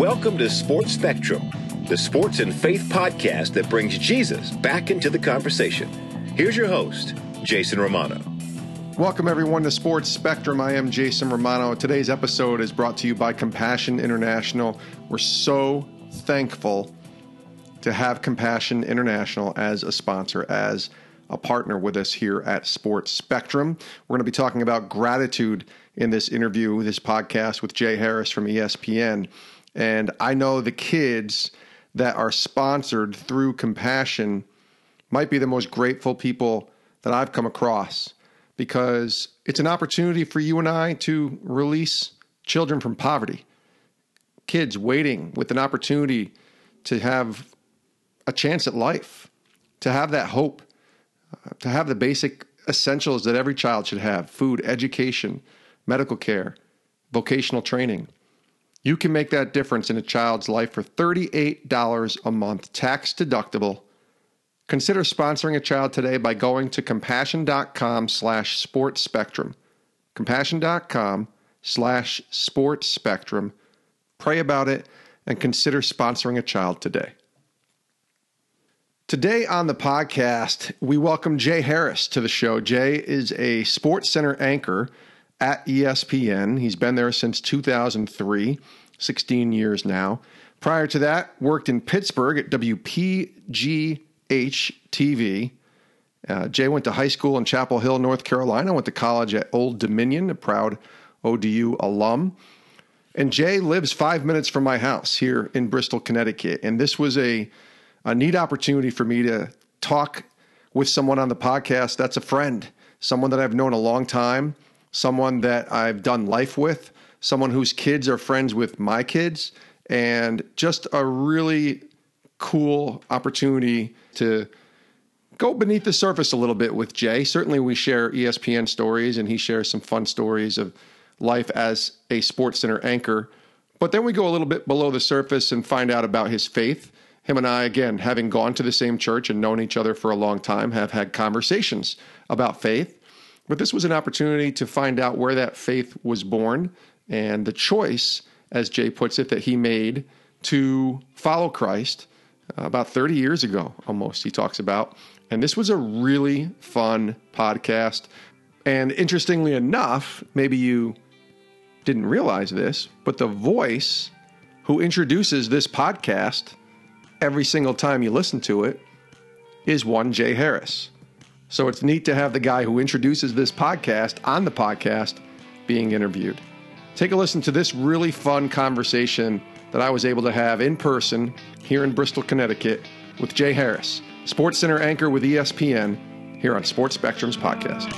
Welcome to Sports Spectrum, the sports and faith podcast that brings Jesus back into the conversation. Here's your host, Jason Romano. Welcome, everyone, to Sports Spectrum. I am Jason Romano. Today's episode is brought to you by Compassion International. We're so thankful to have Compassion International as a sponsor, as a partner with us here at Sports Spectrum. We're going to be talking about gratitude in this interview, this podcast with Jay Harris from ESPN. And I know the kids that are sponsored through Compassion might be the most grateful people that I've come across because it's an opportunity for you and I to release children from poverty. Kids waiting with an opportunity to have a chance at life, to have that hope, uh, to have the basic essentials that every child should have food, education, medical care, vocational training. You can make that difference in a child's life for $38 a month, tax deductible. Consider sponsoring a child today by going to compassion.com slash sports spectrum. Compassion.com slash sports spectrum. Pray about it and consider sponsoring a child today. Today on the podcast, we welcome Jay Harris to the show. Jay is a Sports Center anchor at ESPN. He's been there since 2003, 16 years now. Prior to that, worked in Pittsburgh at WPGH TV. Uh, Jay went to high school in Chapel Hill, North Carolina, went to college at Old Dominion, a proud ODU alum. And Jay lives five minutes from my house here in Bristol, Connecticut. And this was a, a neat opportunity for me to talk with someone on the podcast that's a friend, someone that I've known a long time, someone that I've done life with, someone whose kids are friends with my kids, and just a really cool opportunity to go beneath the surface a little bit with Jay. Certainly, we share ESPN stories, and he shares some fun stories of life as a Sports Center anchor. But then we go a little bit below the surface and find out about his faith. Him and I, again, having gone to the same church and known each other for a long time, have had conversations about faith. But this was an opportunity to find out where that faith was born and the choice, as Jay puts it, that he made to follow Christ uh, about 30 years ago, almost, he talks about. And this was a really fun podcast. And interestingly enough, maybe you didn't realize this, but the voice who introduces this podcast every single time you listen to it is one Jay Harris. So it's neat to have the guy who introduces this podcast on the podcast being interviewed. Take a listen to this really fun conversation that I was able to have in person here in Bristol, Connecticut with Jay Harris, Sports Center anchor with ESPN, here on Sports Spectrum's podcast.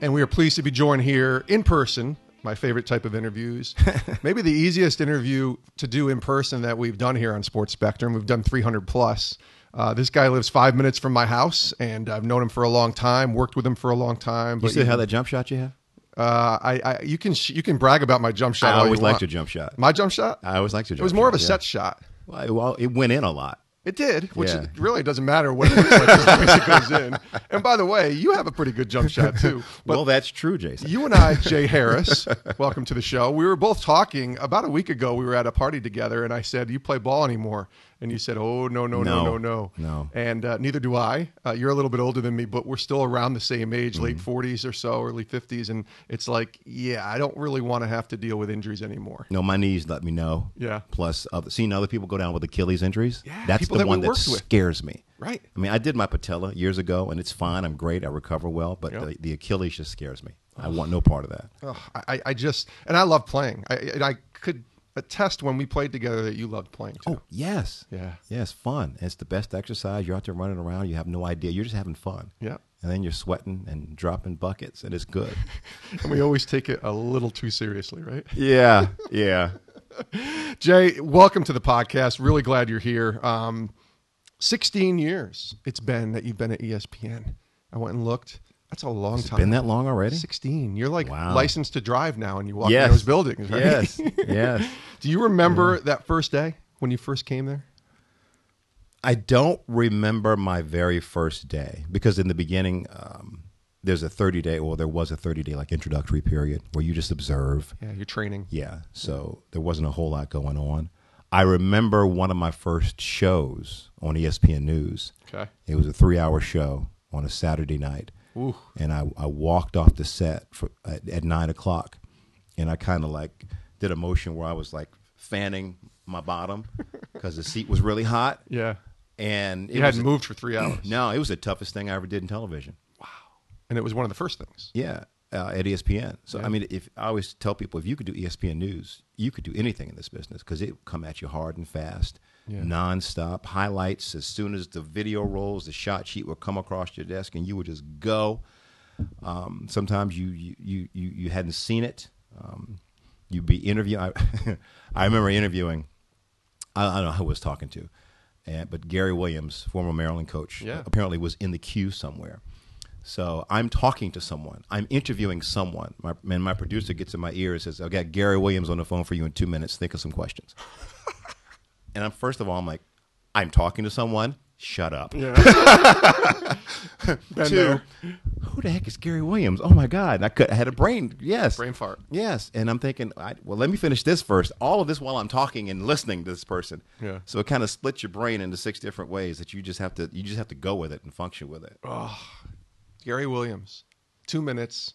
And we are pleased to be joined here in person my favorite type of interviews. Maybe the easiest interview to do in person that we've done here on Sports Spectrum. We've done 300 plus. Uh, this guy lives five minutes from my house, and I've known him for a long time, worked with him for a long time. But you see how that jump shot you have? Uh, I, I, you can you can brag about my jump shot. I always liked want. your jump shot. My jump shot. I always liked your. Jump shot. It was more shot, of a yeah. set shot. Well, it went in a lot. It did, which Yeah. really doesn't matter what it looks like it goes in. And by the way, you have a pretty good jump shot too. But well, that's true, Jason. You and I, Jay Harris, welcome to the show. We were both talking about a week ago. We were at a party together, and I said, you play ball anymore?" And you said, "Oh no, no, no, no, No. no. And uh, neither do I. Uh, you're a little bit older than me, but we're still around the same age, late Mm-hmm. 40s or so, early 50s. And it's like, yeah, I don't really want to have to deal with injuries anymore. no, my knees let me know. Yeah. Plus, other, seeing other people go down with Achilles injuries. Yeah, that's the that one that worked with. scares me. Right. I mean, I did my patella years ago, and it's fine. I'm great. I recover well, but Yep. the, the Achilles just scares me. I want no part of that. I, I just, and I love playing. I, and I could attest when we played together that you loved playing too. Oh, yes. Yeah. Yeah, it's fun. It's the best exercise. You're out there running around. You have no idea. You're just having fun. Yeah. And then you're sweating and dropping buckets, and it's good. And we always take it a little too seriously, right? yeah. Yeah. Jay, welcome to the podcast. Really glad you're here. Um, 16 years it's been that you've been at ESPN. I went and looked. That's a long It's time. been that long already? 16. You're like Wow. licensed to drive now and you walk Yes. in those buildings, right? Yes. Yes. Do you remember that first day when you first came there? I don't remember my very first day because in the beginning, um, there's a 30 day, or there was a 30 day like introductory period where you just observe. Yeah, you're training. Yeah. So there wasn't a whole lot going on. I remember one of my first shows on ESPN News. Okay. It was a three hour show on a Saturday night. Ooh. And I, I walked off the set for, at, at nine o'clock. And I kind of like did a motion where I was like fanning my bottom because the seat was really hot. Yeah. And it You was hadn't moved for three hours. No, it was the toughest thing I ever did in television. Wow. And it was one of the first things. Yeah, uh, at ESPN. So. I mean, if I always tell people, if you could do ESPN News, you could do anything in this business because it would come at you hard and fast, Yeah. nonstop. Highlights as soon as the video rolls, the shot sheet would come across your desk, and you would just go. Um, sometimes you you you you, you hadn't seen it. Um, you'd be interviewing. I, I remember interviewing. I, I don't know who I was talking to, and, but Gary Williams, former Maryland coach, Yeah. apparently was in the queue somewhere. So I'm talking to someone. I'm interviewing someone. My, and my producer gets in my ear and says, I've got Gary Williams on the phone for you in two minutes. Think of some questions." and I'm first of all, I'm like, "I'm talking to someone. Shut up." Yeah. Two, who the heck is Gary Williams? Oh my God! And I could I had a brain. Yes, Brain fart. Yes, and I'm thinking, I, well, let me finish this first. All of this while I'm talking and listening to this person. Yeah. So it kind of splits your brain into six different ways that you just have to you just have to go with it and function with it. Gary Williams. Two minutes.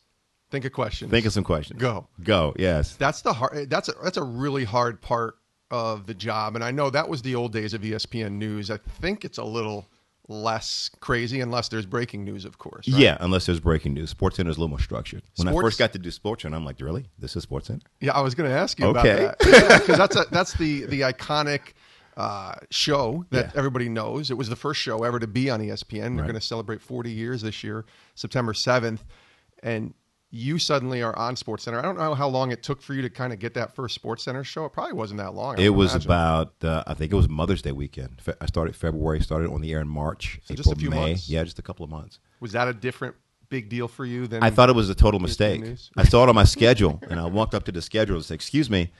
Think of questions. Think of some questions. Go. Go. Yes. That's the hard. That's a, that's a really hard part of the job, and I know that was the old days of ESPN News. I think it's a little less crazy unless there's breaking news, of course. right? Yeah, unless there's breaking news. Sports Center is a little more structured. When I first got to do Sports Center, I'm like, really? This is Sports Center? Yeah, I was going to ask you Okay. about that because that's a, that's the the iconic uh, show that Yeah. everybody knows. It was the first show ever to be on ESPN. They're Right. going to celebrate 40 years this year, September 7th, and you suddenly are on Sports Center. I don't know how long it took for you to kind of get that first Sports Center show. It probably wasn't that long. I It was imagine. about, uh, I think it was Mother's Day weekend. Fe- I started February, started on the air in March, So April, just a few May. months. Yeah, just a couple of months. Was that a different big deal for you than I thought it was a total mistake. I saw it on my schedule, and I walked up to the schedule and said, "Excuse me,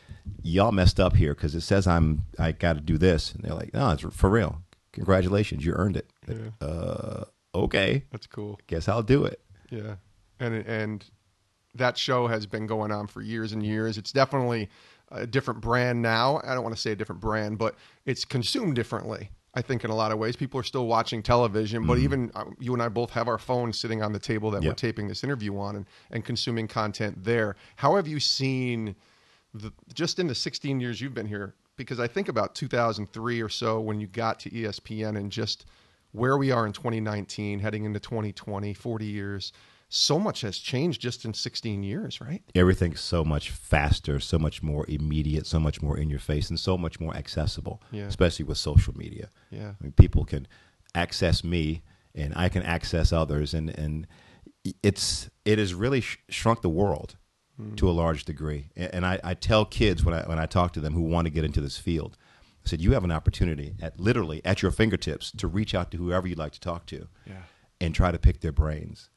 y'all messed up here because it says I'm I got to do this." And they're like, "No, it's for real. Congratulations, you earned it." Uh, okay, That's cool. guess I'll do it. Yeah, and and that show has been going on for years and years. It's definitely a different brand now. I don't want to say a different brand, but it's consumed differently. I think in a lot of ways, people are still watching television, but even uh, you and I both have our phones sitting on the table that we're Mm-hmm. Taping this interview on and, and consuming content there. How have you seen the just in the 16 years you've been here? Because I think about 2003 or so when you got to ESPN and just where we are in 2019, heading into 2020, 40 years. So much has changed just in 16 years, right? Everything's so much faster, so much more immediate, so much more in your face, and so much more accessible. Yeah. Especially with social media. Yeah. I mean, people can access me, and I can access others, and and it's it has really sh- shrunk the world hmm. to a large degree. And, and I, I tell kids when I when I talk to them who want to get into this field, I said you have an opportunity at literally at your fingertips to reach out to whoever you'd like to talk to, Yeah. and try to pick their brains.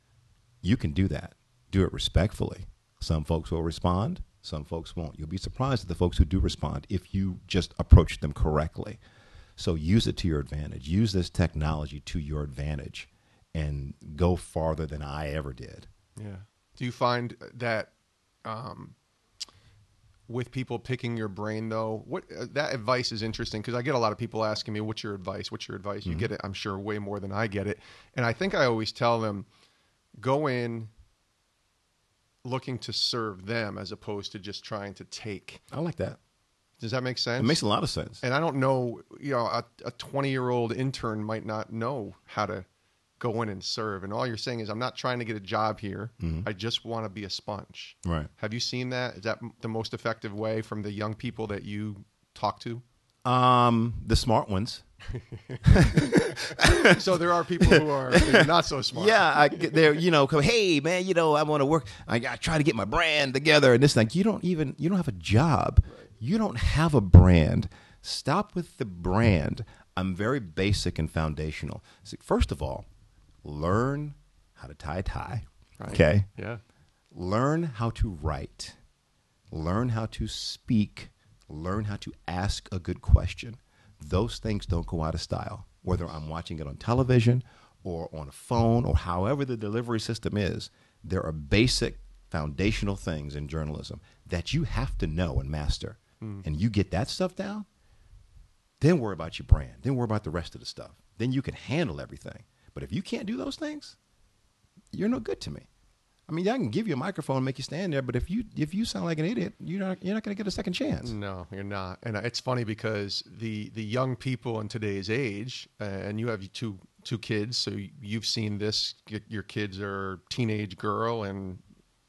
You can do that. Do it respectfully. Some folks will respond. Some folks won't. You'll be surprised at the folks who do respond if you just approach them correctly. So use it to your advantage. Use this technology to your advantage and go farther than I ever did. Yeah. Do you find that um, with people picking your brain though, what uh, that advice is interesting because I get a lot of people asking me, "What's your advice? What's your advice?" You get it, I'm sure, way more than I get it, and I think I always tell them, go in looking to serve them as opposed to just trying to take. I like that. Does that make sense? It makes a lot of sense. And I don't know, you know, a, a 20 year old intern might not know how to go in and serve. And all you're saying is, I'm not trying to get a job here. Mm-hmm. I just want to be a sponge. Right. Have you seen that? Is that the most effective way from the young people that you talk to? Um, the smart ones. so there are people who are not so smart. Yeah, I, they're you know, come, hey man, you know, I want to work. I, I try to get my brand together, and this like you don't even you don't have a job, you don't have a brand. Stop with the brand. I'm very basic and foundational. So first of all, learn how to tie a tie. Right. Okay, Yeah. learn how to write, learn how to speak, learn how to ask a good question. Those things don't go out of style, whether I'm watching it on television or on a phone or however the delivery system is, there are basic foundational things in journalism that you have to know and master. Hmm. And you get that stuff down, then worry about your brand. Then worry about the rest of the stuff. Then you can handle everything. But if you can't do those things, you're no good to me. I mean, I can give you a microphone and make you stand there, but if you if you sound like an idiot, you're not you're not going to get a second chance. No, you're not. And it's funny because the the young people in today's age, uh, and you have two two kids, so you've seen this. Your kids are teenage girl, and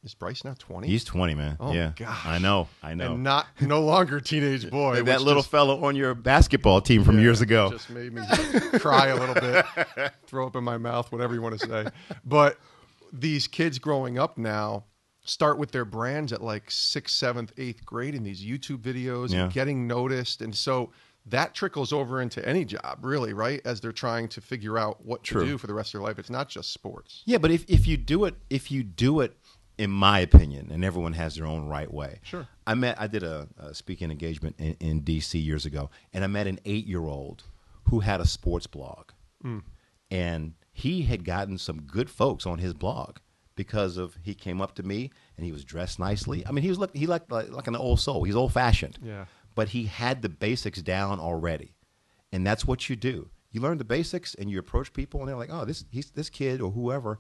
is Bryce now twenty? He's 20, man. Oh, yeah, gosh. I know, I know. and not no longer teenage boy. That little just- fellow on your basketball team from yeah, years ago. just made me cry a little bit, throw up in my mouth, whatever you want to say. But these kids growing up now start with their brands at like sixth, seventh, eighth grade in these YouTube videos Yeah. and getting noticed, and so that trickles over into any job, really, right? As they're trying to figure out what True. to do for the rest of their life. It's not just sports. Yeah, but if, if you do it, if you do it, in my opinion, and everyone has their own right way. Sure. I met, I did a, a speaking engagement in, in D.C. years ago, and I met an eight-year-old who had a sports blog, hmm. and he had gotten some good folks on his blog because of he came up to me and he was dressed nicely. I mean, he was look, he looked like, like an old soul. He's old-fashioned. Yeah. But he had the basics down already, and that's what you do. You learn the basics, and you approach people, and they're like, "Oh, this he's this kid or whoever."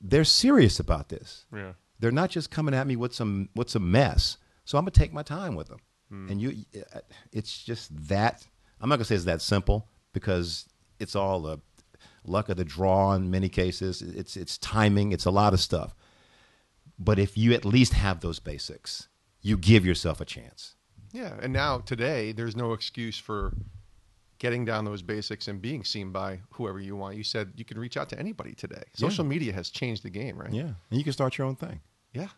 They're serious about this. Yeah. They're not just coming at me with some with some mess. So I'm gonna take my time with them. Hmm. And you, uh, it's just that. I'm not gonna say it's that simple because it's all the luck of the draw in many cases. It's it's timing. It's a lot of stuff. But if you at least have those basics, you give yourself a chance. Yeah, and now today there's no excuse for getting down those basics and being seen by whoever you want. You said you can reach out to anybody today. Yeah. Social media has changed the game, right? Yeah, and you can start your own thing. Yeah.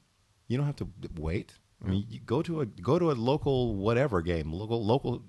You don't have to wait. I mean, you go to a go to a local whatever game, local local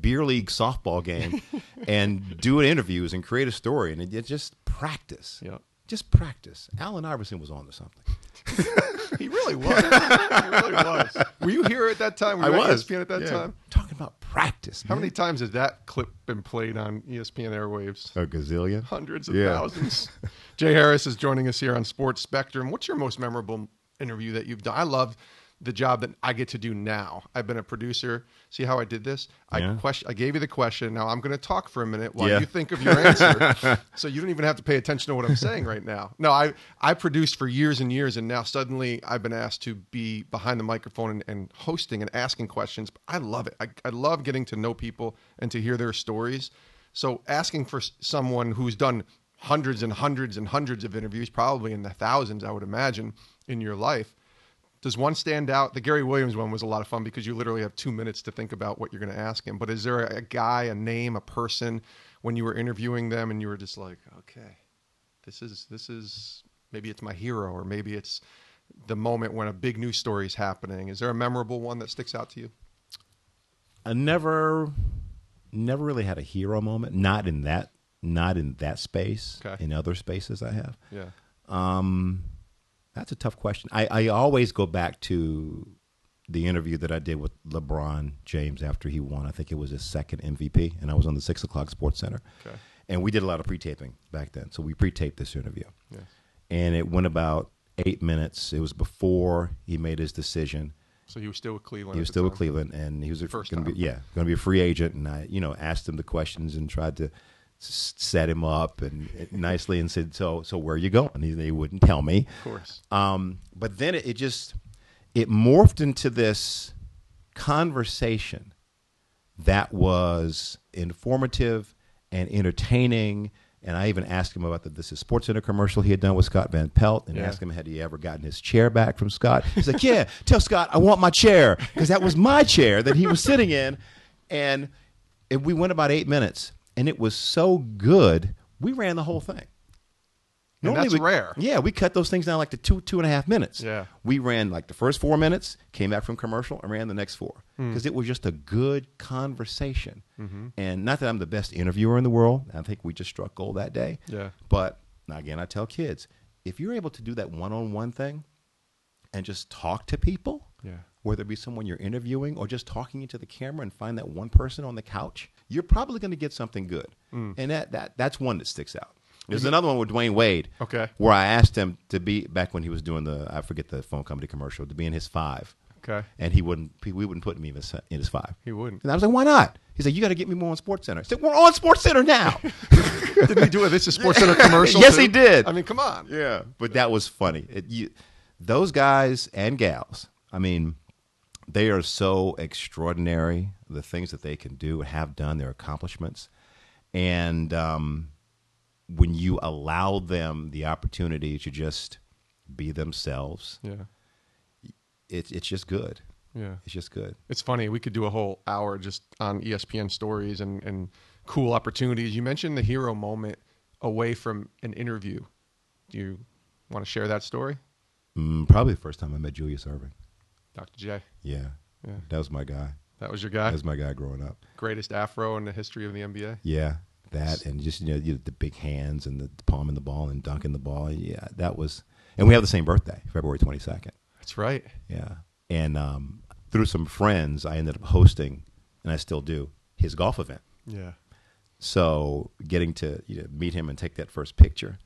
beer league softball game, and do interviews and create a story, and it, it just practice. Yeah. just practice. Allen Iverson was on to something. He really was. he really was. Were you here at that time? Were you at E ESPN at that Yeah. time? Talking about practice. How man. many times has that clip been played on ESPN airwaves? A gazillion. Hundreds of Yeah. thousands. Jay Harris is joining us here on Sports Spectrum. What's your most memorable interview that you've done? I love the job that I get to do now. I've been a producer. See how I did this? I Yeah. question. I gave you the question. Now I'm going to talk for a minute while Yeah. you think of your answer. so you don't even have to pay attention to what I'm saying right now. No, I I produced for years and years, and now suddenly I've been asked to be behind the microphone and, and hosting and asking questions. I love it. I, I love getting to know people and to hear their stories. So asking for someone who's done hundreds and hundreds and hundreds of interviews, probably in the thousands, I would imagine, in your life. Does one stand out? The Gary Williams one was a lot of fun because you literally have two minutes to think about what you're going to ask him. But is there a, a guy, a name, a person when you were interviewing them and you were just like, okay, this is this is maybe it's my hero or maybe it's the moment when a big news story is happening. Is there a memorable one that sticks out to you? I never, never really had a hero moment. Not in that, not in that space. Okay. In other spaces, I have. Yeah. Um, that's a tough question. I, I always go back to the interview that I did with LeBron James after he won. I think it was his second MVP, and I was on the six o'clock Sports Center. Okay. And we did a lot of pre-taping back then, so we pre-taped this interview, Yeah. and it went about eight minutes. It was before he made his decision. So he was still with Cleveland. He was still with. Cleveland, and he was First going to be yeah going to be a free agent. And I you know asked him the questions and tried to set him up and nicely and said so so where are you going? And he, he wouldn't tell me. Of course. Um, but then it, it just it morphed into this conversation that was informative and entertaining. And I even asked him about the This Is Sports Center commercial he had done with Scott Van Pelt, and Yeah. asked him had he ever gotten his chair back from Scott. He's like, "Yeah, tell Scott I want my chair because that was my chair that he was sitting in." And, and we went about eight minutes, and it was so good we ran the whole thing. And that's we, rare. Yeah, we cut those things down like to two two and a half minutes. Yeah. we ran like the first four minutes, came back from commercial, and ran the next four Hmm. because it was just a good conversation. Mm-hmm. And not that I'm the best interviewer in the world, I think we just struck gold that day. Yeah. But now again, I tell kids if you're able to do that one on one thing and just talk to people, Yeah. whether it be someone you're interviewing or just talking into the camera and find that one person on the couch, you're probably going to get something good. Hmm. And that, that that's one that sticks out. There's another one with Dwyane Wade. Okay. Where I asked him to be back when he was doing the I forget the phone company commercial to be in his five, Okay. and he wouldn't. He, we wouldn't put him in his, in his five. He wouldn't. And I was like, why not? He's like, you got to get me more on Sports Center. I said, we're on Sports Center now. Didn't he do a This is Sports Center commercial? Yes, too? he did. I mean, come on. yeah, but that was funny. It, you, those guys and gals, I mean, they are so extraordinary. The things that they can do and have done, their accomplishments, and um, when you allow them the opportunity to just be themselves, Yeah. it's it's just good. Yeah. It's just good. It's funny. We could do a whole hour just on ESPN stories and, and cool opportunities. You mentioned the hero moment away from an interview. Do you want to share that story? Mm, probably the first time I met Julius Erving. Dr. J. Yeah, Yeah. that was my guy. That was your guy. That was my guy growing up. Greatest afro in the history of the NBA? Yeah, that and just you know you, the big hands and the palm in the ball and dunking the ball. Yeah, that was. And we have the same birthday, February twenty second. That's right. Yeah, and um, through some friends, I ended up hosting, and I still do his golf event. Yeah. So getting to you know, meet him and take that first picture,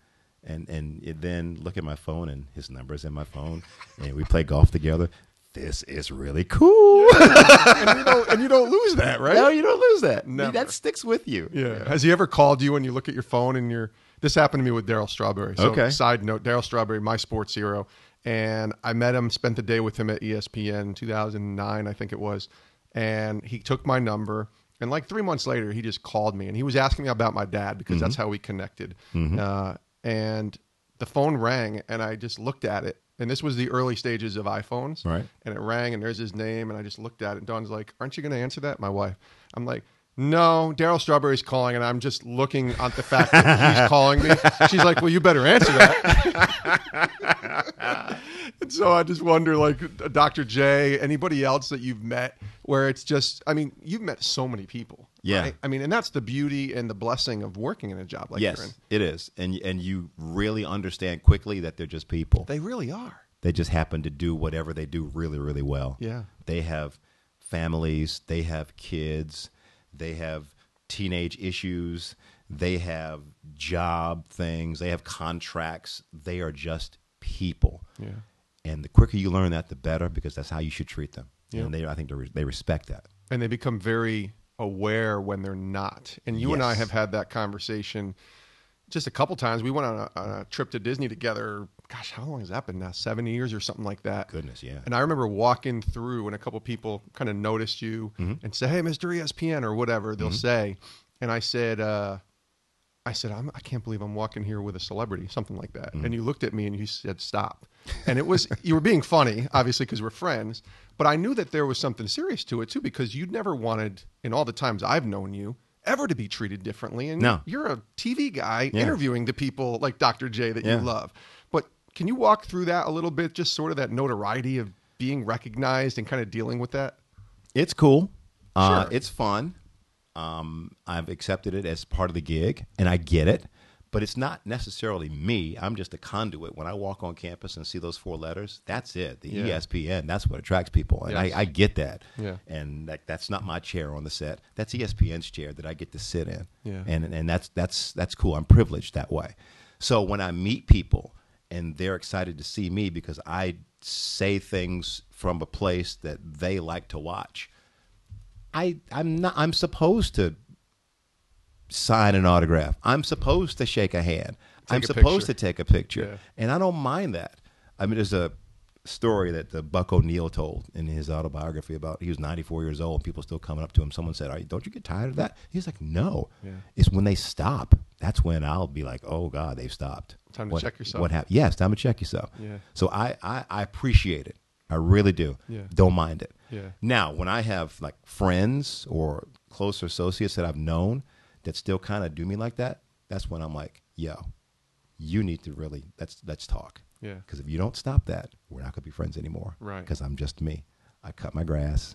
and and then look at my phone and his number's in my phone, and we play golf together. This is really cool. and, you don't, and you don't lose that, right? No, you don't lose that. Never. That sticks with you. Yeah. Has he ever called you when you look at your phone and you're? This happened to me with Darryl Strawberry. So, Okay. Side note: Darryl Strawberry, my sports hero, and I met him, spent the day with him at ESPN 2009, I think it was, and he took my number. And like three months later, he just called me and he was asking me about my dad because that's how we connected. Uh, and the phone rang, and I just looked at it. And this was the early stages of iPhones, Right. and it rang and there's his name and I just looked at it and Dawn's like, "Aren't you going to answer that?" My wife. I'm like, "No, Darryl Strawberry's calling and I'm just looking at the fact that he's calling me." She's like, "Well, you better answer that." and so I just wonder like Dr. J, anybody else that you've met where it's just I mean, you've met so many people. Yeah. right? I mean, and that's the beauty and the blessing of working in a job like you're in. yes, it is, and and you really understand quickly that they're just people. They really are. They just happen to do whatever they do really, really well. Yeah. They have families, they have kids, they have teenage issues, they have job things, they have contracts. They are just people. Yeah. And the quicker you learn that, the better, because that's how you should treat them. Yeah. And they, I think, they respect that. and they become very aware when they're not. And you and I have had that conversation just a couple times. We went on a, on a trip to Disney together. Gosh, how long has that been now? Seven years or something like that. Goodness, yeah. And I remember walking through, and a couple people kind of noticed you Mm-hmm. and say, "Hey, Mr. ESPN" or whatever they'll say. And I said, uh, "I said I'm, I can't believe I'm walking here with a celebrity, something like that." Mm-hmm. And you looked at me and you said, "Stop." And it was you were being funny, obviously, because we're friends. But I knew that there was something serious to it too, because you'd never wanted, in all the times I've known you, ever to be treated differently. And No. you're a TV guy Yeah. interviewing the people like Dr. J that Yeah. you love. But can you walk through that a little bit, just sort of that notoriety of being recognized and kind of dealing with that? It's cool. Uh, Sure. it's fun. Um, I've accepted it as part of the gig, and I get it. But it's not necessarily me. I'm just a conduit. When I walk on campus and see those four letters, that's it. The Yeah. ESPN. That's what attracts people, and Yes. I, I get that. Yeah. And that, that's not my chair on the set. That's ESPN's chair that I get to sit in. Yeah. And and that's that's that's cool. I'm privileged that way. So when I meet people and they're excited to see me because I say things from a place that they like to watch, I I'm not I'm supposed to sign an autograph. I'm supposed to shake a hand. I'm a supposed picture. to take a picture. Yeah. And I don't mind that. I mean there's a story that uh, Buck O'Neil told in his autobiography about he was 94 years old and people still coming up to him. Someone said, Are you, "Don't you get tired of that?" He's like, "No." Yeah. It's when they stop. That's when I'll be like, "Oh God, they've stopped." Time to what, check yourself. What happened? Yes, time to check yourself. Yeah. So I, I I appreciate it. I really do. Yeah. Don't mind it. Yeah. Now, when I have like friends or closer associates that I've known that still kind of do me like that, that's when I'm like, "Yo, you need to really let's let's talk." Yeah. Because if you don't stop that, we're not gonna be friends anymore. Right. Because I'm just me. I cut my grass.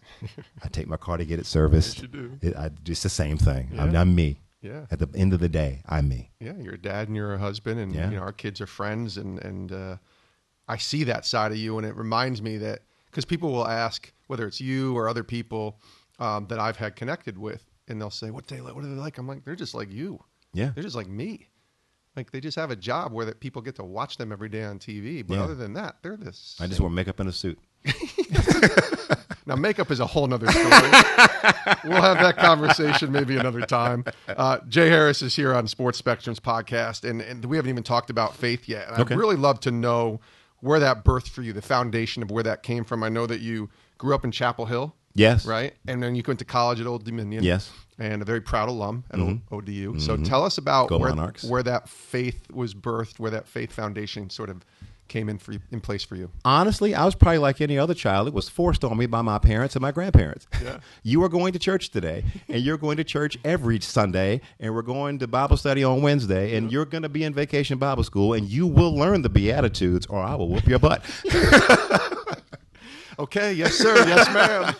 I take my car to get it serviced. Yes, you do. It, I, it's the same thing. I'm, Yeah. I'm me. Yeah. At the end of the day, I'm me. Yeah, you're a dad and you're a husband, and Yeah. you know our kids are friends, and and uh, I see that side of you, and it reminds me that because people will ask whether it's you or other people um, that I've had connected with, and they'll say, "What they like? What are they like?" I'm like, "They're just like you. Yeah. They're just like me." Like they just have a job where that people get to watch them every day on TV. But Yeah. other than that, they're this. I just wear makeup and a suit. Now, makeup is a whole nother story. we'll have that conversation maybe another time. Uh, Jay Harris is here on Sports Spectrum's podcast, and, and we haven't even talked about faith yet. And Okay. I'd really love to know where that birthed for you, the foundation of where that came from. I know that you grew up in Chapel Hill, Yes. right? And then you went to college at Old Dominion. Yes. And a very proud alum at ODU. So tell us about Mm-hmm. Go where, Monarchs. where that faith was birthed, where that faith foundation sort of came in for you, in place for you. Honestly, I was probably like any other child. It was forced on me by my parents and my grandparents. you are going to church today, and you're going to church every Sunday, and we're going to Bible study on Wednesday, and you're going to be in vacation Bible school, and you will learn the Beatitudes, or I will whoop your butt. Okay, yes, sir. yes, ma'am.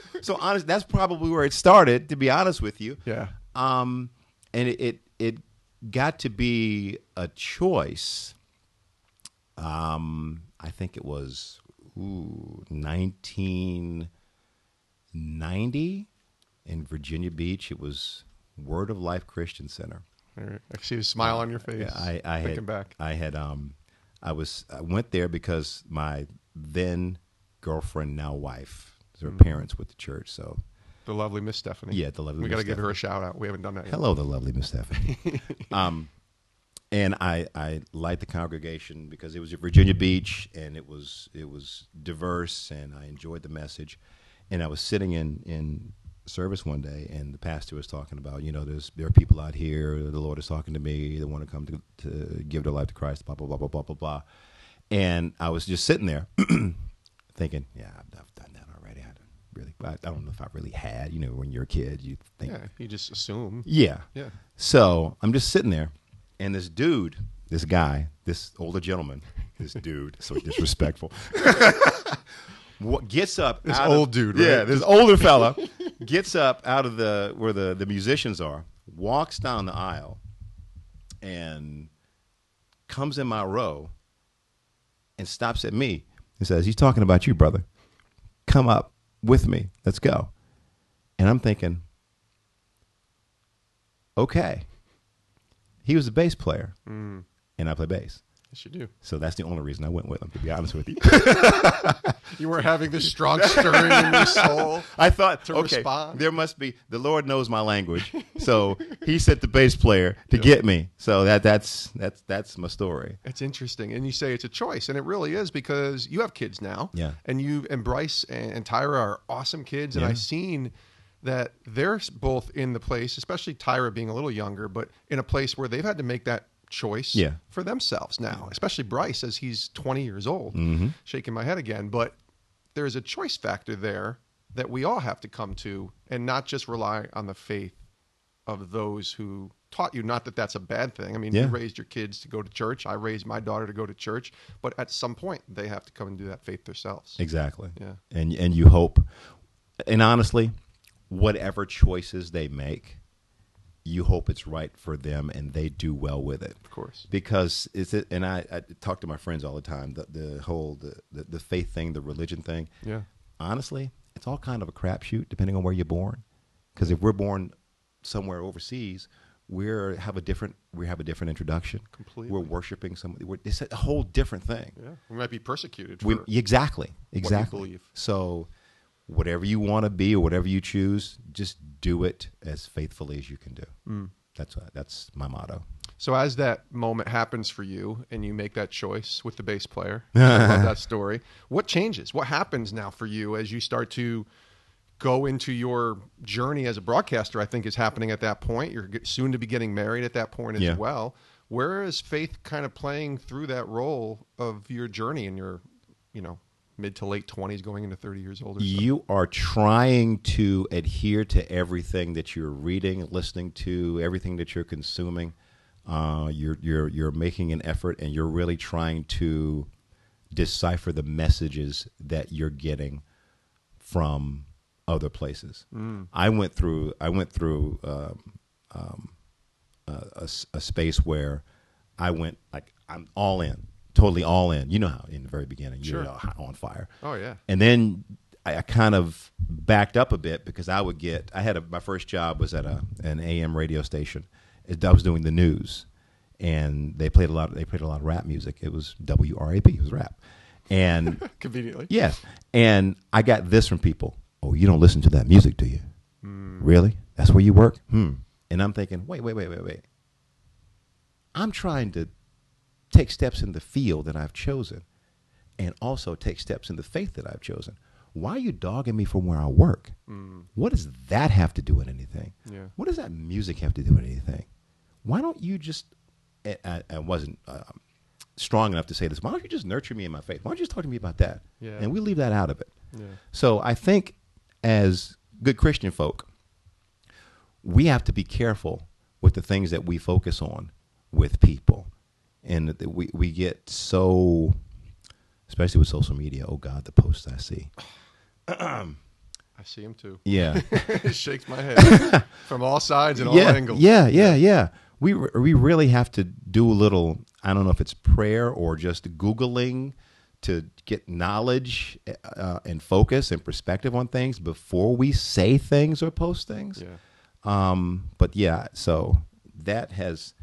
so honest, that's probably where it started. To be honest with you, Yeah. Um, and it, it it got to be a choice. Um, I think it was ooh, 1990 in Virginia Beach. It was Word of Life Christian Center. I see a smile on your face. I, I thinking had, back. I had, um, I was, I went there because my then girlfriend, now wife, her Mm-hmm. parents with the church. So, The lovely Miss Stephanie. Yeah, the lovely We got to give her a shout out. We haven't done that yet. hello, the lovely Miss Stephanie. um, and I, I liked the congregation because it was at Virginia Beach and it was, it was diverse and I enjoyed the message. And I was sitting in, in service one day and the pastor was talking about, you know, there's, there are people out here, the Lord is talking to me, they want to come to, to give their life to Christ, blah, blah, blah, blah, blah, blah, blah. And I was just sitting there thinking, yeah, I've, I've done that already. I don't really, I, I don't know if I really had, you know, when you're a kid, you think, Yeah, you just assume. yeah. Yeah. So I'm just sitting there, and this dude, this guy, this older gentleman, this dude, so disrespectful, what gets up? This out of- old dude, yeah, this older fella gets up out of the where the the musicians are, walks down the aisle, and comes in my row, and stops at me and says, "He's talking about you, brother. Come up with me. Let's go." And I'm thinking, okay. He was a bass player, Mm. and I play bass. Yes, you do. So that's the only reason I went with them, to be honest with you. You were having this strong stirring in your soul. I thought, To okay, respond. there must be the Lord knows my language, so He sent the bass player to get me. So that that's that's that's my story. It's interesting, and you say it's a choice, and it really is because you have kids now, Yeah. and you and Bryce and, and Tyra are awesome kids, and Yeah. I've seen that they're both in the place, especially Tyra being a little younger, but in a place where they've had to make that choice Yeah. for themselves now, especially Bryce as he's 20 years old. Mm-hmm. Shaking my head again, but there's a choice factor there that we all have to come to, and not just rely on the faith of those who taught you. Not that that's a bad thing. I mean, you raised your kids to go to church. I raised my daughter to go to church, but at some point they have to come and do that faith themselves. Exactly. Yeah. And and you hope, and honestly, whatever choices they make, you hope it's right for them and they do well with it. Of course. because it's it, and I, I talk to my friends all the time. The the whole the, the the faith thing, the religion thing. Yeah. Honestly, it's all kind of a crapshoot depending on where you're born. Because if we're born somewhere overseas, we're have a different we have a different introduction. Completely. we're worshiping somebody. We're, it's a whole different thing. Yeah. We might be persecuted for We, exactly, exactly. So, whatever you want to be or whatever you choose, just do it as faithfully as you can do. Mm. That's that's my motto. So as that moment happens for you and you make that choice with the bass player, love that story. What changes? What happens now for you as you start to go into your journey as a broadcaster? I think is happening at that point. You're soon to be getting married at that point as Yeah. well. Where is faith kind of playing through that role of your journey and your, you know, mid to late twenties, going into thirty years old? So? You are trying to adhere to everything that you're reading, listening to, everything that you're consuming. Uh, you're you're you're making an effort, and you're really trying to decipher the messages that you're getting from other places. I went through I went through um, um, a, a a space where I went like I'm all in, totally all in. You know how in the very beginning you're on fire. Oh yeah. And then I, I kind of backed up a bit because I would get. I had a, my first job was at a an AM radio station. It- I was doing the news, and they played a lot. Of, They played a lot of rap music. It was WRAP. It was rap, and Conveniently. yes, and I got this from people. Oh, you don't listen to that music, do you? Really? That's where you work? Hmm. And I'm thinking, wait, wait, wait, wait, wait. I'm trying to take steps in the field that I've chosen and also take steps in the faith that I've chosen. Why are you dogging me from where I work? What does that have to do with anything? Yeah. What does that music have to do with anything? Why don't you just, I, I- wasn't um, strong enough to say this, why don't you just nurture me in my faith? Why don't you just talk to me about that? Yeah. And we leave that out of it. Yeah. So I think as good Christian folk, we have to be careful with the things that we focus on with people. And we, we get so, especially with social media, oh God, the posts I see. I see him too. Yeah. it shakes my head from all sides and all angles. yeah, yeah, yeah. We, re- we really have to do a little, I don't know if it's prayer or just Googling to get knowledge uh, and focus and perspective on things before we say things or post things. Yeah. Um, but yeah, so that has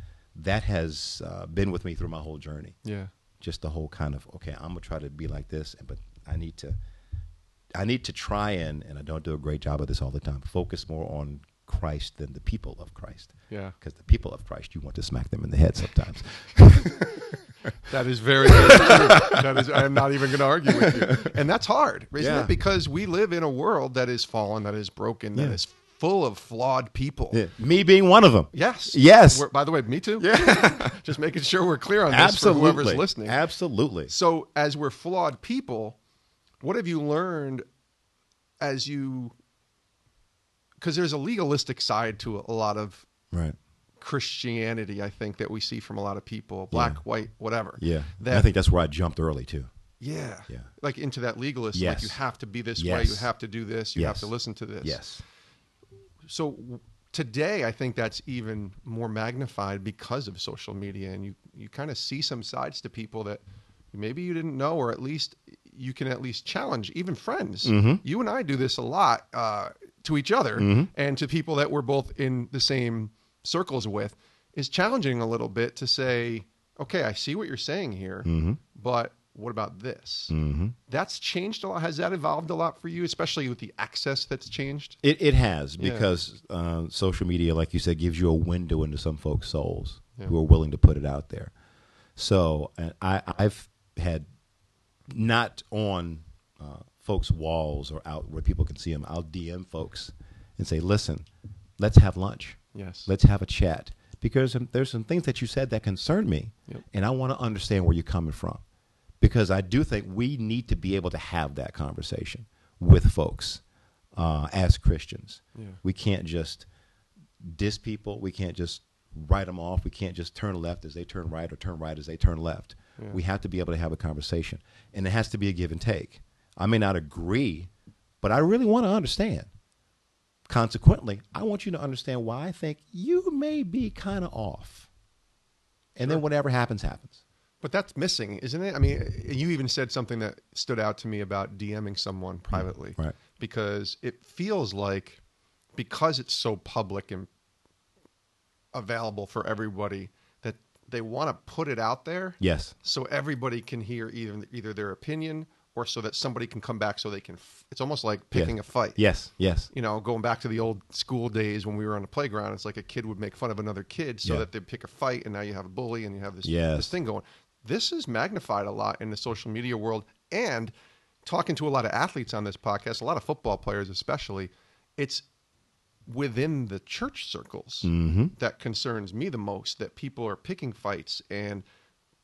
that has uh, been with me through my whole journey. Yeah. Just the whole kind of okay, I'm gonna try to be like this, but I need to I need to try and and I don't do a great job of this all the time. Focus more on Christ than the people of Christ. Yeah. because the people of Christ, you want to smack them in the head sometimes. That is very, very true. That is, I am not even going to argue with you. And that's hard, isn't Yeah. it? Because we live in a world that is fallen, that is broken, that Yeah. is full of flawed people. Yeah, Me being one of them. Yes. Yes. We're- by the way, me too. Yeah. Just making sure we're clear on this for whoever's listening. Absolutely. So, as we're flawed people, what have you learned as you? Because there's a legalistic side to a lot of Right. Christianity, I think, that we see from a lot of people, black, Yeah. white, whatever. Yeah. That, I think that's where I jumped early too. yeah. Yeah. Like into that legalist, like you have to be this way, Yes. you have to do this, you have to listen to this. Yes. So today, I think that's even more magnified because of social media, and you you kind of see some sides to people that maybe you didn't know, or at least you can at least challenge even friends. Mm-hmm. You and I do this a lot uh, to each other and to people that we're both in the same circles with. Is challenging a little bit to say, okay, I see what you're saying here, Mm-hmm. but what about this? That's changed a lot. Has that evolved a lot for you, especially with the access that's changed? It it has Yeah. because uh, social media, like you said, gives you a window into some folks' souls Yeah. who are willing to put it out there. So and I I've had not on uh, folks' walls or out where people can see them. I'll DM folks and say, "Listen, let's have lunch. Yes. Let's have a chat." Because um, there's some things that you said that concern me, Yep. and I want to understand where you're coming from. Because I do think we need to be able to have that conversation with folks uh, as Christians. Yeah. We can't just diss people. We can't just write them off. We can't just turn left as they turn right or turn right as they turn left. Yeah. We have to be able to have a conversation, and it has to be a give and take. I may not agree, but I really want to understand. Consequently, I want you to understand why I think you may be kind of off. And then whatever happens, happens. But that's missing, isn't it? I mean, you even said something that stood out to me about DMing someone mm, privately. Right. Because it feels like because it's so public and available for everybody that they want to put it out there Yes. so everybody can hear either either their opinion or so that somebody can come back so they can f- it's almost like picking Yeah. a fight. Yes. Yes. You know, going back to the old school days when we were on the playground, it's like a kid would make fun of another kid so Yeah. that they'd pick a fight, and now you have a bully and you have this Yes. this thing going. This is magnified a lot in the social media world, and talking to a lot of athletes on this podcast, a lot of football players especially, it's within the church circles that concerns me the most. That people are picking fights and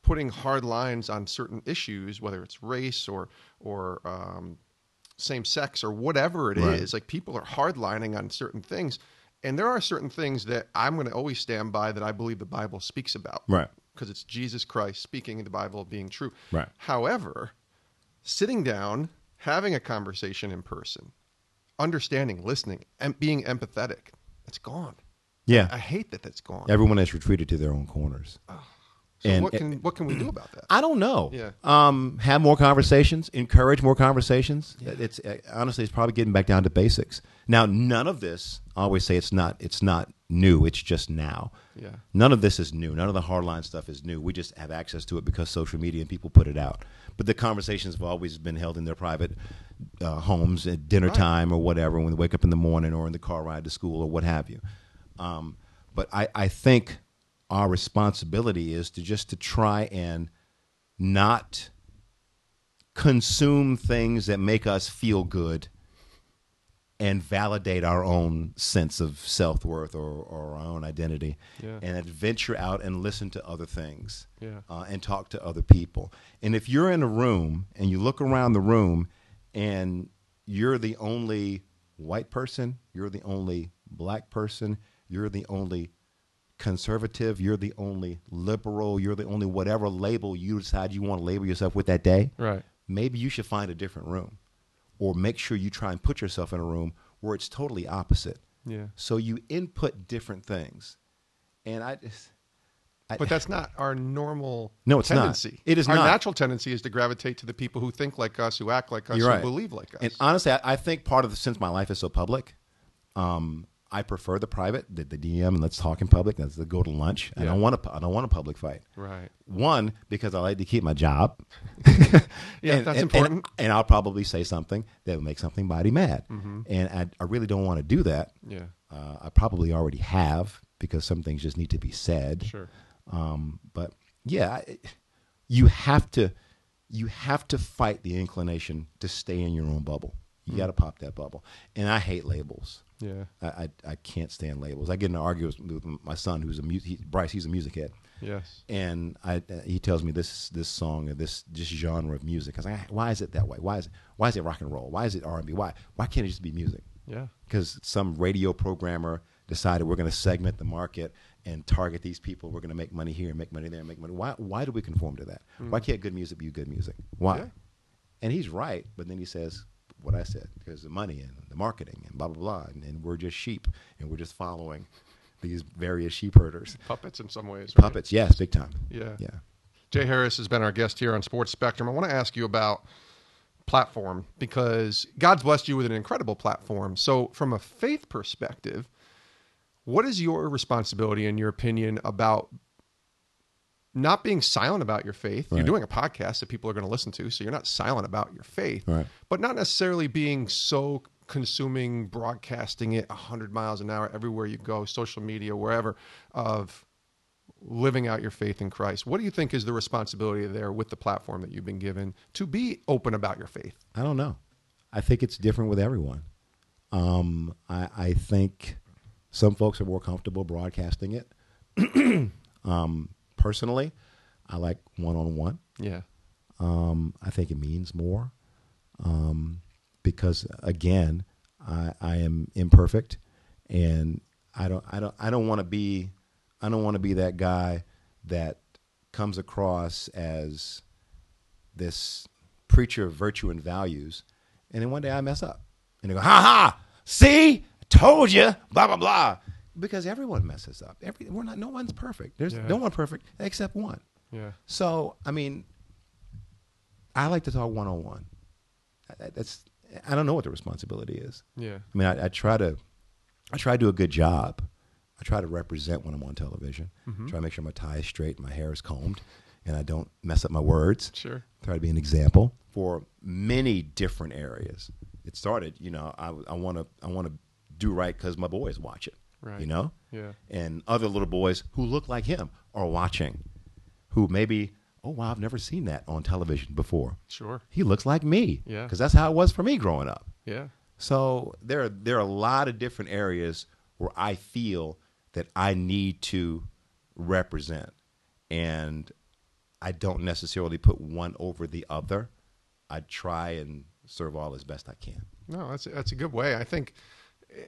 putting hard lines on certain issues, whether it's race or or um, same sex or whatever it is. Right. Like people are hardlining on certain things. And there are certain things that I'm going to always stand by that I believe the Bible speaks about. Right. Because it's Jesus Christ speaking in the Bible being true. Right. However, sitting down, having a conversation in person, understanding, listening, and being empathetic, it's gone. Yeah. I hate that that's gone. Everyone has retreated to their own corners. So and- what can what can we do about that? I don't know. Yeah. Um, have more conversations. Encourage more conversations. It's uh, honestly, it's probably getting back down to basics. Now, none of this. I always say it's not. It's not new. It's just now. Yeah. None of this is new. None of the hardline stuff is new. We just have access to it because social media and people put it out. But the conversations have always been held in their private uh, homes at dinner Right. time or whatever, when they wake up in the morning or in the car ride to school or what have you. Um, but I, I think our responsibility is to just to try and not consume things that make us feel good and validate our own sense of self worth or, or our own identity, Yeah. and adventure out and listen to other things, Yeah. uh, and talk to other people. And if you're in a room and you look around the room and you're the only white person, you're the only black person, you're the only conservative, you're the only liberal, you're the only whatever label you decide you want to label yourself with that day, Right. maybe you should find a different room or make sure you try and put yourself in a room where it's totally opposite. Yeah. So you input different things. And I just I, But that's not our normal No, it's not. It is our not. natural tendency is to gravitate to the people who think like us, who act like us, You're who right. believe like us. And honestly, I, I think part of the since my life is so public, um, I prefer the private, the, the DM, and let's talk in public. Let's go to lunch. I don't want to. I don't want a public fight. right. One because I like to keep my job. Yeah, that's important. And, I'll probably say something that will make somebody mad, Mm-hmm. and I, I really don't want to do that. Yeah. Uh, I probably already have because some things just need to be said. Sure. Um, but yeah, I- you have to you have to fight the inclination to stay in your own bubble. You Mm. got to pop that bubble. And I hate labels. Yeah. I, I I can't stand labels. I get in an argument with my son, who's a mu- he, Bryce. He's a music head, Yes. and I uh, he tells me this this song or this this genre of music. I was like, why is it that way? Why is it why is it rock and roll? Why is it R and B? Why why can't it just be music? Yeah. because some radio programmer decided we're going to segment the market and target these people. We're going to make money here, and make money there, and make money. Why? Why do we conform to that? Why can't good music be good music? Why? Yeah. And he's right, but then he says what I said because the money and the marketing and blah blah blah, and, and we're just sheep and we're just following these various sheep herders, Puppets in some ways. right? puppets. Yes, big time. Yeah. yeah. Jay Harris has been our guest here on Sports Spectrum. I want to ask you about platform because God's blessed you with an incredible platform. So, from a faith perspective, what is your responsibility, in your opinion, about not being silent about your faith? You're doing a podcast that people are going to listen to, so you're not silent about your faith, Right. but not necessarily being so consuming, broadcasting it 100 miles an hour everywhere you go, social media, wherever, of living out your faith in Christ. What do you think is the responsibility there with the platform that you've been given to be open about your faith? I don't know. I think it's different with everyone. Um, I, I think some folks are more comfortable broadcasting it. um, personally, I like one on one. Yeah. Um, I think it means more um, because again, I, I am imperfect, and I don't I don't I don't want to be I don't want to be that guy that comes across as this preacher of virtue and values, and then one day I mess up, and they go, "Ha ha! See, I told you!" Blah blah blah. Because everyone messes up. Every we're not. No one's perfect. There's Yeah. no one perfect except one. Yeah. So, I mean, I like to talk one on one. That's I don't know what the responsibility is. Yeah. I mean, I, I try to, I try to do a good job. I try to represent when I'm on television. Mm-hmm. Try to make sure my tie is straight, and my hair is combed, and I don't mess up my words. Sure. Try to be an example for many different areas. It started, you know, I want to I want to do right because my boys watch it. Right. You know. Yeah. And other little boys who look like him are watching, who maybe, oh wow, I've never seen that on television before. Sure. He looks like me. Yeah. Because that's how it was for me growing up. Yeah. So there are, there are a lot of different areas where I feel that I need to represent. And I don't necessarily put one over the other. I try and serve all as best I can. No, that's that's a good way. I think eh,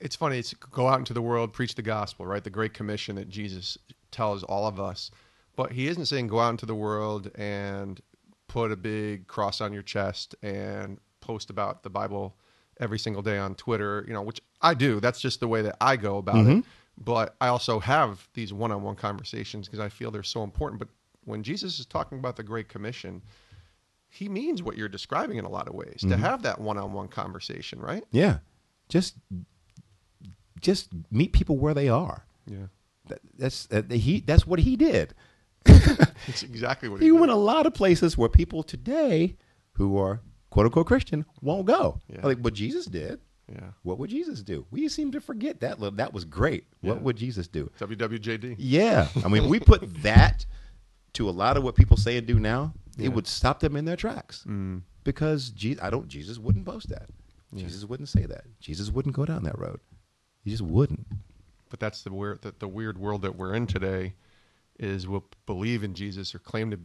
it's funny. It's go out into the world, preach the gospel, right? The great commission that Jesus tells all of us. But he isn't saying go out into the world and put a big cross on your chest and post about the Bible every single day on Twitter, you know, which I do. That's just the way that I go about it. Mm-hmm. But I also have these one-on-one conversations because I feel they're so important. But when Jesus is talking about the great commission, he means what you're describing in a lot of ways to mm-hmm. have that one-on-one conversation, right? Yeah. Just just meet people where they are. Yeah. That, that's uh, he. That's what he did. It's exactly what He he went a lot of places where people today who are quote unquote Christian won't go. Yeah. Like, but Jesus did. Yeah. What would Jesus do? We seem to forget that. That was great. What would Jesus do? WWJD. Yeah, I mean, we put that to a lot of what people say and do now. Yeah. It would stop them in their tracks Mm. because Je- I don't. Jesus wouldn't boast that. Jesus wouldn't say that. Jesus wouldn't go down that road. He just wouldn't. But that's the weird the, the weird world that we're in today is we'll believe in Jesus or claim to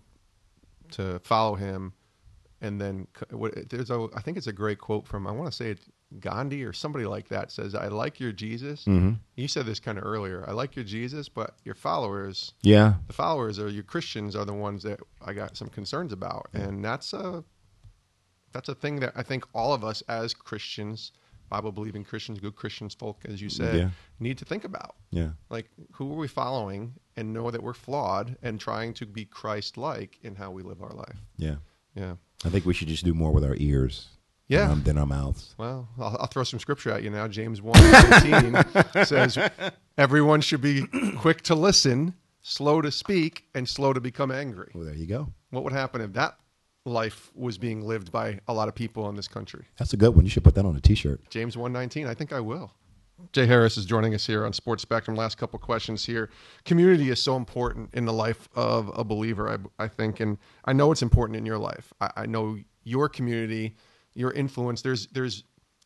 to follow him and then there's a I think it's a great quote from I want to say it Gandhi or somebody like that says I like your Jesus. Mm-hmm. You said this kind of earlier. I like your Jesus, but your followers Yeah, the followers or your Christians are the ones that I got some concerns about, and that's a that's a thing that I think all of us as Christians, Bible believing Christians, good Christians, folk, as you said, Yeah. need to think about. yeah, Like, who are we following, and know that we're flawed, and trying to be Christ-like in how we live our life. yeah. Yeah. I think we should just do more with our ears. Yeah. than, our- than our mouths. Well, I'll, I'll throw some scripture at you now. James 1 says, Everyone should be quick to listen, slow to speak, and slow to become angry. Well, there you go. What would happen if that life was being lived by a lot of people in this country? That's a good one. You should put that on a T-shirt. James 119, I think I will. Jay Harris is joining us here on Sports Spectrum. Last couple questions here. Community is so important in the life of a believer, I, I think, and I know it's important in your life. I, I know your community, your influence. There's there's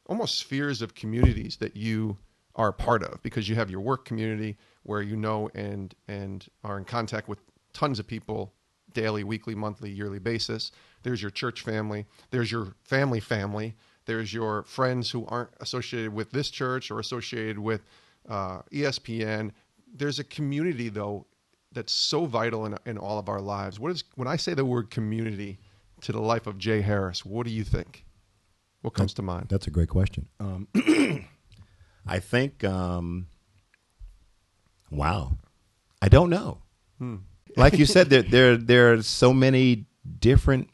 almost spheres of communities that you are a part of because you have your work community where you know and and are in contact with tons of people daily, weekly, monthly, yearly basis. There's your church family. There's your family family. There's your friends who aren't associated with this church or associated with uh, ESPN. There's a community though that's so vital in, in all of our lives. What is when I say the word community to the life of Jay Harris? What do you think? What comes to mind? That's a great question. Um, I think, um, wow, I don't know. Hmm. Like you said, there there there are so many different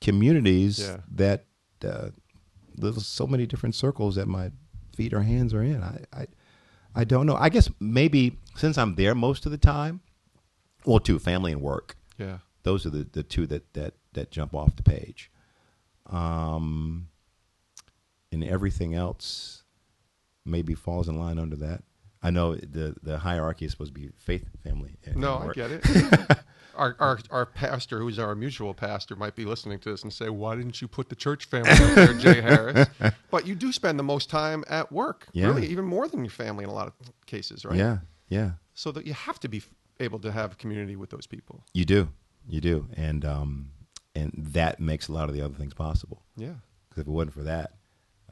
communities Yeah. that uh, there's so many different circles that my feet or hands are in. I, I I don't know. I guess maybe since I'm there most of the time, well, two family and work. Yeah. Those are the, the two that, that, that jump off the page. Um, and everything else maybe falls in line under that. I know the, the hierarchy is supposed to be faith, family. And No, and I get it. our, our our pastor, who's our mutual pastor, might be listening to this and say, "Why didn't you put the church family up there, Jay Harris?" But you do spend the most time at work, Yeah. really, even more than your family in a lot of cases, right? Yeah, yeah. So that you have to be able to have community with those people. You do. You do. And, um, and that makes a lot of the other things possible. Yeah. Because if it wasn't for that,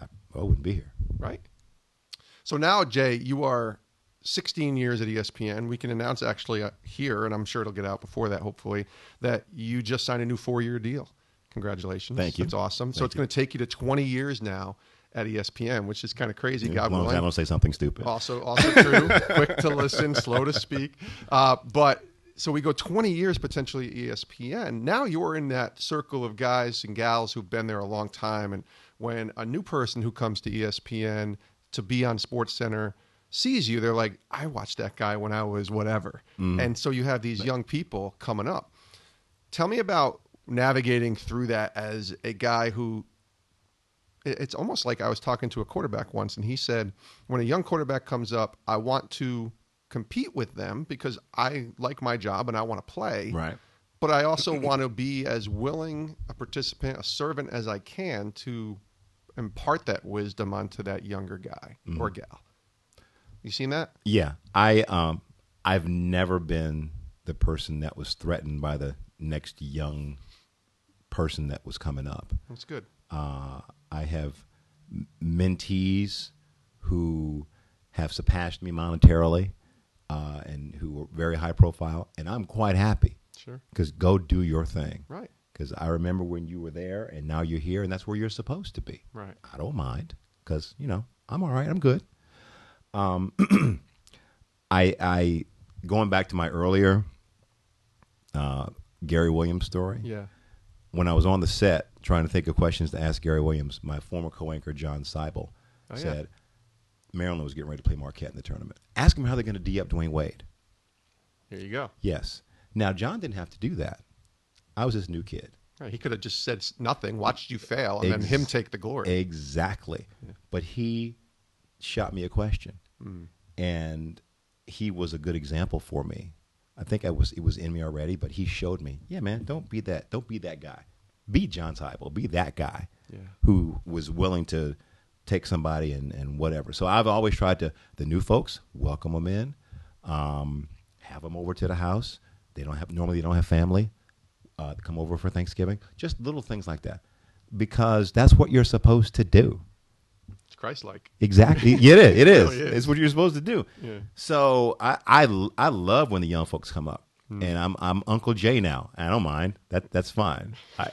I, I wouldn't be here. Right. So now, Jay, you are 16 years at ESPN. We can announce actually uh, here, and I'm sure it'll get out before that, hopefully, that you just signed a new four-year deal. Congratulations. Thank you. That's awesome. so it's going to take you to 20 years now at ESPN, which is kind of crazy. As God long as I willing. don't say something stupid. Also, also true. Quick to listen, slow to speak. Uh, but so we go 20 years potentially at ESPN. Now you're in that circle of guys and gals who've been there a long time. And when a new person who comes to ESPN to be on Sports Center sees you, they're like, I watched that guy when I was whatever. Mm-hmm. And so you have these young people coming up. Tell me about navigating through that as a guy who it's almost like I was talking to a quarterback once, and he said, when a young quarterback comes up, I want to compete with them because I like my job and I want to play. Right. But I also want to be as willing a participant, a servant as I can to impart that wisdom onto that younger guy or mm-hmm. gal. You seen that? Yeah, I um, I've never been the person that was threatened by the next young person that was coming up. That's good. Uh, I have mentees who have surpassed me monetarily uh, and who are very high profile, and I'm quite happy Sure. because go do your thing. Right. Because I remember when you were there, and now you're here, and that's where you're supposed to be. Right. I don't mind because you know I'm all right. I'm good. Um, I I going back to my earlier uh, Gary Williams story. Yeah. When I was on the set trying to think of questions to ask Gary Williams, my former co-anchor John Seibel Oh, yeah. said, Maryland was getting ready to play Marquette in the tournament. Ask them how they're going to D up Dwyane Wade. There you go. Yes. Now John didn't have to do that. I was this new kid. Right, He could have just said nothing, watched you fail, and then him take the glory. Exactly. But he shot me a question, and he was a good example for me. I think I was it was in me already, but he showed me. Yeah, man, don't be that. Don't be that guy. Be John Seibel. Be that guy Yeah. who was willing to take somebody and, and whatever. So I've always tried to the new folks welcome them in, um, have them over to the house. They don't have normally they don't have family. Uh, come over for Thanksgiving. Just little things like that, because that's what you're supposed to do. Christ-like. Exactly. Yeah, it is. It is. really is. It's what you're supposed to do. Yeah. So I, I I love when the young folks come up. Hmm. And I'm I'm Uncle Jay now. I don't mind. That that's fine. I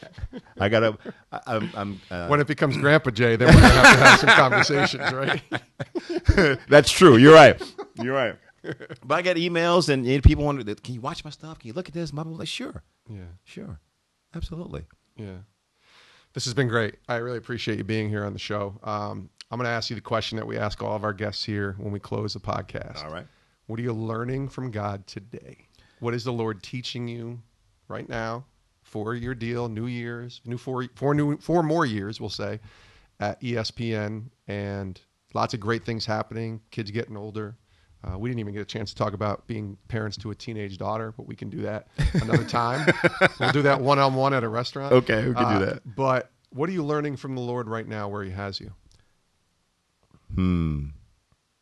I gotta. I, I'm, I'm uh, When it becomes Grandpa Jay, then we're gonna have to have some conversations, right? That's true. You're right. You're right. But I get emails and, and people wonder, can you watch my stuff? Can you look at this? Blah, blah, blah. Sure. Yeah. Sure. Absolutely. Yeah. This has been great. I really appreciate you being here on the show. Um, I'm going to ask you the question that we ask all of our guests here when we close the podcast. All right. What are you learning from God today? What is the Lord teaching you right now for your deal, New Year's, new four, four new, four more years, we'll say, at ESPN, and lots of great things happening. Kids getting older. Uh, we didn't even get a chance to talk about being parents to a teenage daughter, but we can do that another time. we'll do that one on one at a restaurant. Okay, we can do Uh, that. But what are you learning from the Lord right now where He has you?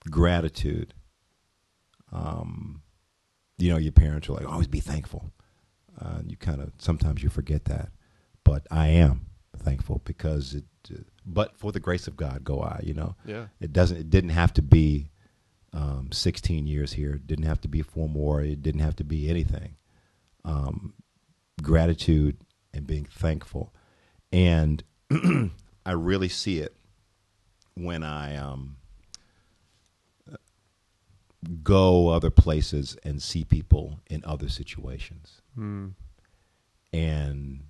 Gratitude. Um, you know, your parents are like, always be thankful. Uh, you kind of, sometimes you forget that. But I am thankful because it, uh, but for the grace of God go I, you know. Yeah. It doesn't, it didn't have to be um, 16 years here. It didn't have to be four more. It didn't have to be anything. Um, gratitude and being thankful. And I really see it when I um, go other places and see people in other situations and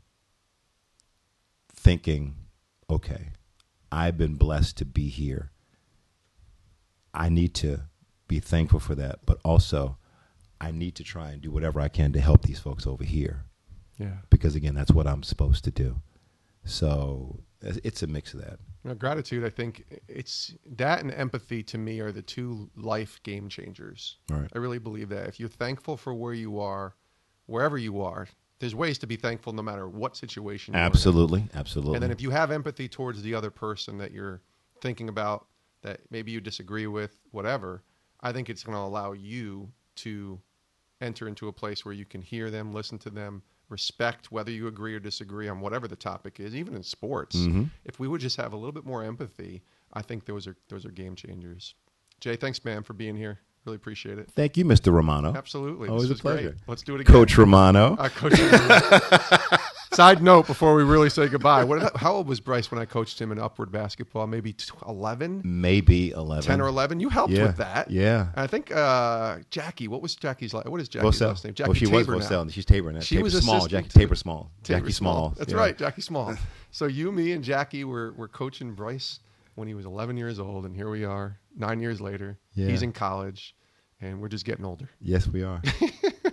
thinking, okay, I've been blessed to be here. I need to be thankful for that, but also I need to try and do whatever I can to help these folks over here Yeah. because again, that's what I'm supposed to do. So it's a mix of that. Know, gratitude, I think it's that and empathy to me are the two life game changers. Right. I really believe that. If you're thankful for where you are, wherever you are, there's ways to be thankful no matter what situation you're in. Absolutely, absolutely. And then if you have empathy towards the other person that you're thinking about that maybe you disagree with, whatever, I think it's going to allow you to enter into a place where you can hear them, listen to them, respect whether you agree or disagree on whatever the topic is, even in sports. If we would just have a little bit more empathy, I think those are those are game changers. Jay, thanks man for being here. Really appreciate it. Thank you, Mr. Romano. Absolutely. Always a was great. pleasure. Let's do it again. Coach Romano. Uh, Coach. Side note before we really say goodbye. What, how old was Bryce when I coached him in upward basketball? Maybe 11, Maybe 11. 10 or 11? You helped Yeah, with that. yeah. And I think uh, Jackie, what was Jackie's last What is Jackie's Vosell. last name? Jackie well, she Tabor was now. She's Tabor now. She Tabor was Small. Jackie Tabor Small. Tabor Jackie Small. Small. That's Yeah. right, Jackie Small. so you, me, and Jackie were, were coaching Bryce when he was 11 years old, and here we are, nine years later. Yeah. He's in college, and we're just getting older. Yes, we are.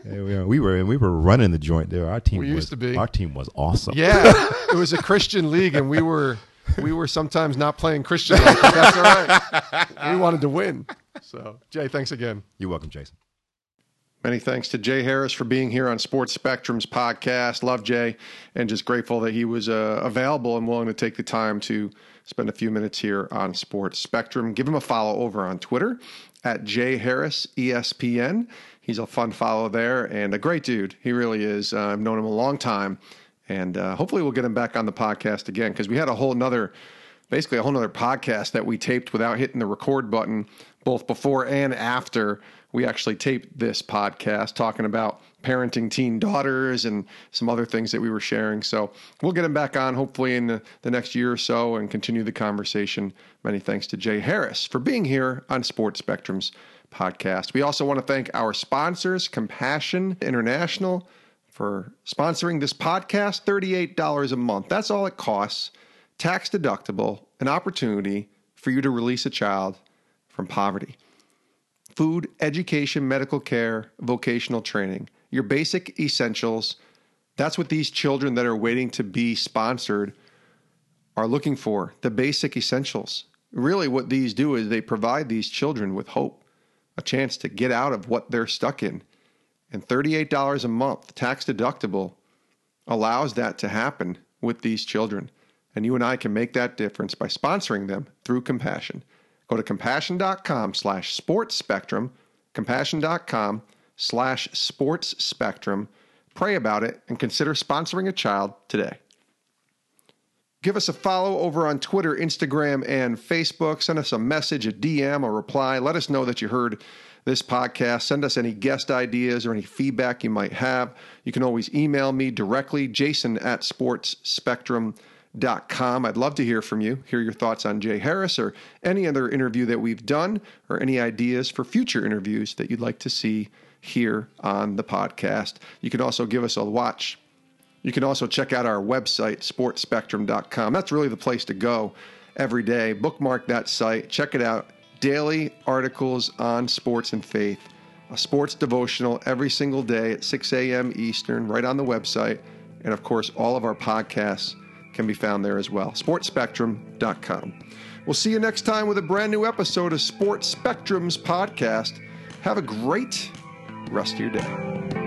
yeah, we are. We were we were running the joint there. Our team We was, used to be. Our team was awesome. Yeah, it was a Christian league, and we were we were sometimes not playing Christian. Like, that's all right. We wanted to win. So, Jay, thanks again. You're welcome, Jason. Many thanks to Jay Harris for being here on Sports Spectrum's podcast. Love Jay, and just grateful that he was uh, available and willing to take the time to spend a few minutes here on Sports Spectrum. Give him a follow over on Twitter at Jay Harris ESPN. He's a fun follow there and a great dude. He really is. Uh, I've known him a long time, and uh, hopefully we'll get him back on the podcast again because we had a whole nother basically a whole nother podcast that we taped without hitting the record button, both before and after we actually taped this podcast, talking about parenting teen daughters and some other things that we were sharing. So we'll get him back on hopefully in the, the next year or so and continue the conversation. Many thanks to Jay Harris for being here on Sports Spectrum's podcast. We also want to thank our sponsors, Compassion International, for sponsoring this podcast $38 a month. That's all it costs tax deductible, an opportunity for you to release a child from poverty. Food, education, medical care, vocational training, your basic essentials. That's what these children that are waiting to be sponsored are looking for the basic essentials. Really, what these do is they provide these children with hope, a chance to get out of what they're stuck in. And $38 a month, tax deductible, allows that to happen with these children. And you and I can make that difference by sponsoring them through Compassion. Go to compassion.com slash sports spectrum, compassion.com slash sports spectrum. Pray about it and consider sponsoring a child today. Give us a follow over on Twitter, Instagram, and Facebook. Send us a message, a DM, a reply. Let us know that you heard this podcast. Send us any guest ideas or any feedback you might have. You can always email me directly, jason at sportsspectrum.com. I'd love to hear from you, hear your thoughts on Jay Harris or any other interview that we've done or any ideas for future interviews that you'd like to see here on the podcast. You can also give us a watch you can also check out our website, sportspectrum.com. That's really the place to go every day. Bookmark that site, check it out. Daily articles on sports and faith, a sports devotional every single day at 6 a.m. Eastern, right on the website. And of course, all of our podcasts can be found there as well. Sportspectrum.com. We'll see you next time with a brand new episode of Sports Spectrum's podcast. Have a great rest of your day.